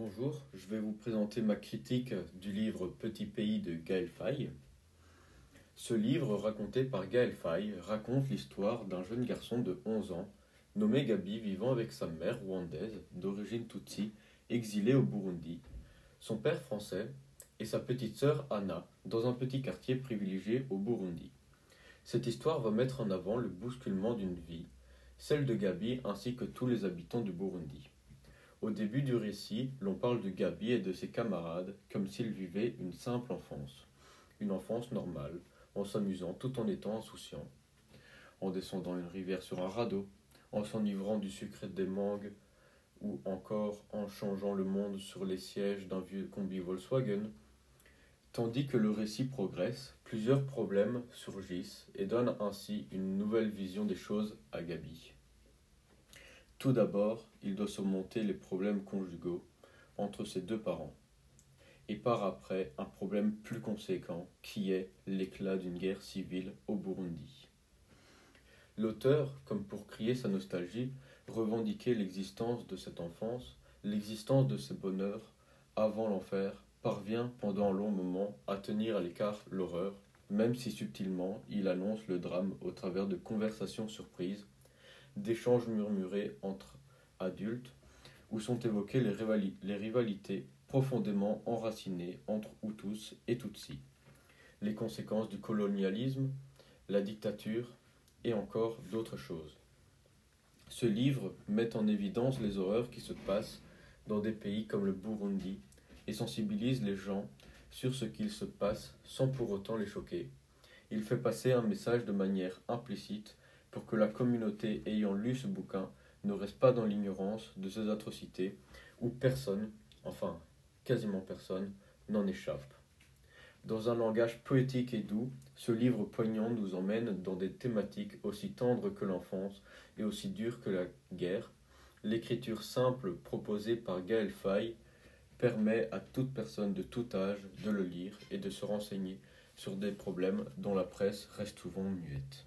Bonjour, je vais vous présenter ma critique du livre Petit pays de Gaël Faye. Ce livre, raconté par Gaël Faye, raconte l'histoire d'un jeune garçon de 11 ans, nommé Gabi, vivant avec sa mère rwandaise, d'origine Tutsi, exilée au Burundi, son père français et sa petite sœur Anna, dans un petit quartier privilégié au Burundi. Cette histoire va mettre en avant le bousculement d'une vie, celle de Gabi ainsi que tous les habitants du Burundi. Au début du récit, l'on parle de Gabi et de ses camarades comme s'ils vivaient une simple enfance, une enfance normale, en s'amusant tout en étant insouciants, en descendant une rivière sur un radeau, en s'enivrant du sucre des mangues, ou encore en changeant le monde sur les sièges d'un vieux combi Volkswagen. Tandis que le récit progresse, plusieurs problèmes surgissent et donnent ainsi une nouvelle vision des choses à Gabi. Tout d'abord, il doit surmonter les problèmes conjugaux entre ses deux parents. Et par après, un problème plus conséquent qui est l'éclat d'une guerre civile au Burundi. L'auteur, comme pour crier sa nostalgie, revendiquait l'existence de cette enfance, l'existence de ce bonheur avant l'enfer, parvient pendant un long moment à tenir à l'écart l'horreur, même si subtilement il annonce le drame au travers de conversations surprises d'échanges murmurés entre adultes, où sont évoquées les, rivalités profondément enracinées entre Hutus et Tutsis, les conséquences du colonialisme, la dictature et encore d'autres choses. Ce livre met en évidence les horreurs qui se passent dans des pays comme le Burundi et sensibilise les gens sur ce qu'il se passe sans pour autant les choquer. Il fait passer un message de manière implicite pour que la communauté ayant lu ce bouquin ne reste pas dans l'ignorance de ces atrocités où personne, enfin quasiment personne, n'en échappe. Dans un langage poétique et doux, ce livre poignant nous emmène dans des thématiques aussi tendres que l'enfance et aussi dures que la guerre. L'écriture simple proposée par Gaël Faye permet à toute personne de tout âge de le lire et de se renseigner sur des problèmes dont la presse reste souvent muette.